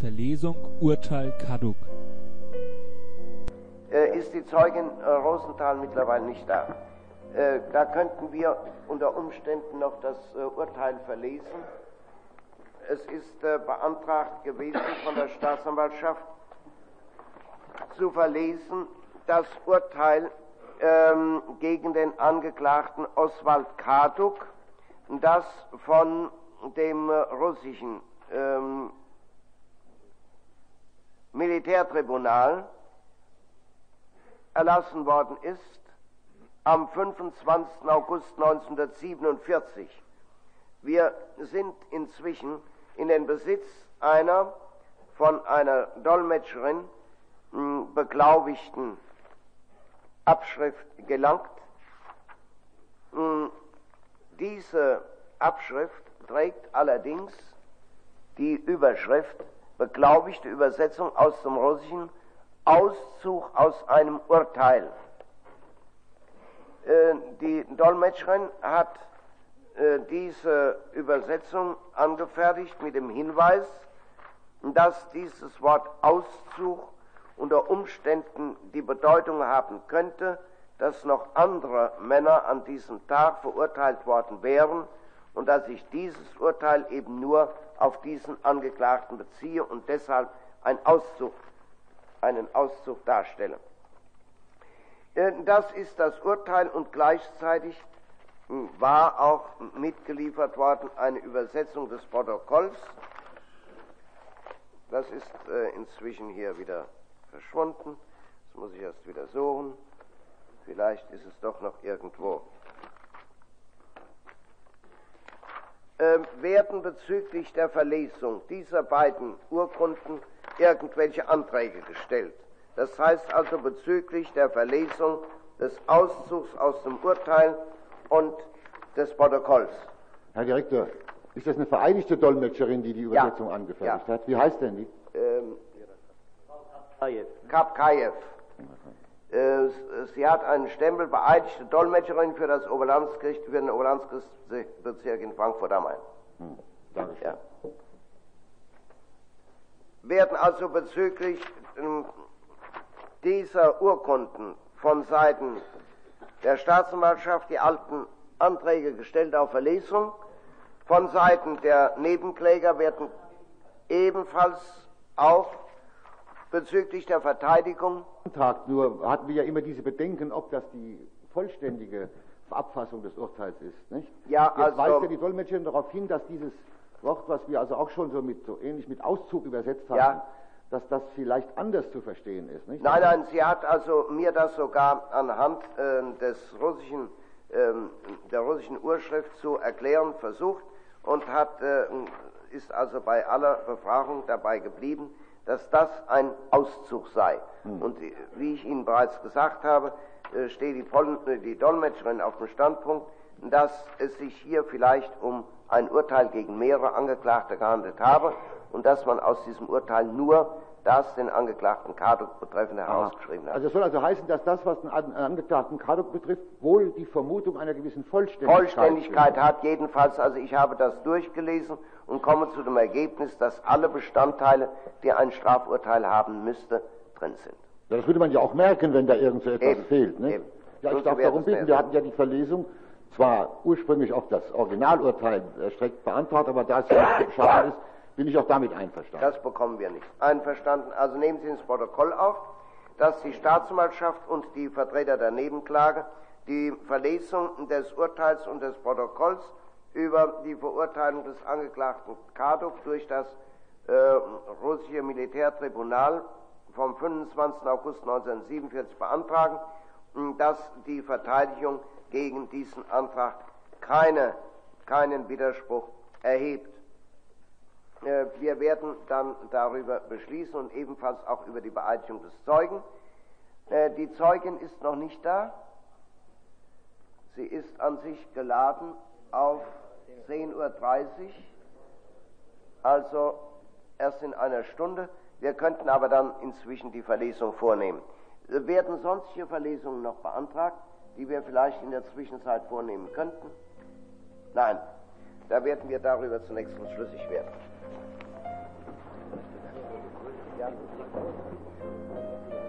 Verlesung Urteil Kaduk. Äh, ist die Zeugin äh, Rosenthal mittlerweile nicht da. Äh, da könnten wir unter Umständen noch das Urteil verlesen. Es ist beantragt gewesen von der Staatsanwaltschaft zu verlesen das Urteil ähm, gegen den Angeklagten Oswald Kaduk, das von dem russischen ähm, Militärtribunal erlassen worden ist am 25. August 1947. Wir sind inzwischen in den Besitz einer von einer Dolmetscherin hm, beglaubigten Abschrift gelangt. Hm, diese Abschrift trägt allerdings die Überschrift beglaubigte Übersetzung aus dem Russischen Auszug aus einem Urteil. Äh, die Dolmetscherin hat äh, diese Übersetzung angefertigt mit dem Hinweis, dass dieses Wort Auszug unter Umständen die Bedeutung haben könnte, dass noch andere Männer an diesem Tag verurteilt worden wären und dass ich dieses Urteil eben nur auf diesen Angeklagten beziehe und deshalb ein Auszug, einen Auszug darstelle. Äh, das ist das Urteil und gleichzeitig hm, war auch mitgeliefert worden eine Übersetzung des Protokolls. Das ist äh, inzwischen hier wieder verschwunden. Das muss ich erst wieder suchen. Vielleicht ist es doch noch irgendwo. Äh, werden bezüglich der Verlesung dieser beiden Urkunden irgendwelche Anträge gestellt. Das heißt also bezüglich der Verlesung des Auszugs aus dem Urteil und des Protokolls. Herr Direktor, ist das eine vereinigte Dolmetscherin, die die Übersetzung ja. angefertigt ja. hat? Wie heißt denn die? Ähm, Kapkajew. Äh, sie hat einen Stempel beeidigte Dolmetscherin für das Oberlandesgericht, für den Oberlandesgerichtsbezirk in Frankfurt am Main. Hm, Dankeschön. Ja. Werden also bezüglich ähm, dieser Urkunden von Seiten der Staatsanwaltschaft die alten Anträge gestellt auf Verlesung. Von Seiten der Nebenkläger werden ebenfalls auch bezüglich der Verteidigung. Nur hatten wir ja immer diese Bedenken, ob das die vollständige Abfassung des Urteils ist. Nicht? Ja, Jetzt also, weist ja die Dolmetscherin darauf hin, dass dieses Wort, was wir also auch schon so, mit, so ähnlich mit Auszug übersetzt haben, ja. dass das vielleicht anders zu verstehen ist. Nicht? Nein, nein, sie hat also mir das sogar anhand äh, des russischen, äh, der russischen Urschrift zu erklären versucht und hat, äh, ist also bei aller Befragung dabei geblieben, dass das ein Auszug sei. Hm. Und wie ich Ihnen bereits gesagt habe, äh, steht die, Pol die Dolmetscherin auf dem Standpunkt, dass es sich hier vielleicht um ein Urteil gegen mehrere Angeklagte gehandelt habe und dass man aus diesem Urteil nur das den Angeklagten Karduk betreffend herausgeschrieben hat. Also es soll also heißen, dass das, was den Angeklagten Karduk betrifft, wohl die Vermutung einer gewissen Vollständigkeit, Vollständigkeit hat. Jedenfalls, also ich habe das durchgelesen und komme zu dem Ergebnis, dass alle Bestandteile, die ein Strafurteil haben müsste, drin sind. Ja, das würde man ja auch merken, wenn da irgend so etwas eben, fehlt. Ne? Eben. Ja, ich darf darum bitten, wir hatten ja die Verlesung zwar ursprünglich auf das Originalurteil erstreckt beantragt, aber da es ja nicht beschaffen ist, bin ich auch damit einverstanden. Das bekommen wir nicht. Einverstanden. Also nehmen Sie ins Protokoll auf, dass die Staatsanwaltschaft und die Vertreter der Nebenklage die Verlesung des Urteils und des Protokolls über die Verurteilung des Angeklagten Kaduk durch das äh, russische Militärtribunal vom 25. August 1947 beantragen, dass die Verteidigung gegen diesen Antrag keine, keinen Widerspruch erhebt. Äh, wir werden dann darüber beschließen und ebenfalls auch über die Beeidigung des Zeugen. Äh, die Zeugin ist noch nicht da. Sie ist an sich geladen auf 10.30 Uhr, also erst in einer Stunde. Wir könnten aber dann inzwischen die Verlesung vornehmen. Werden sonstige Verlesungen noch beantragt, die wir vielleicht in der Zwischenzeit vornehmen könnten? Nein, da werden wir darüber zunächst uns schlüssig werden. I'm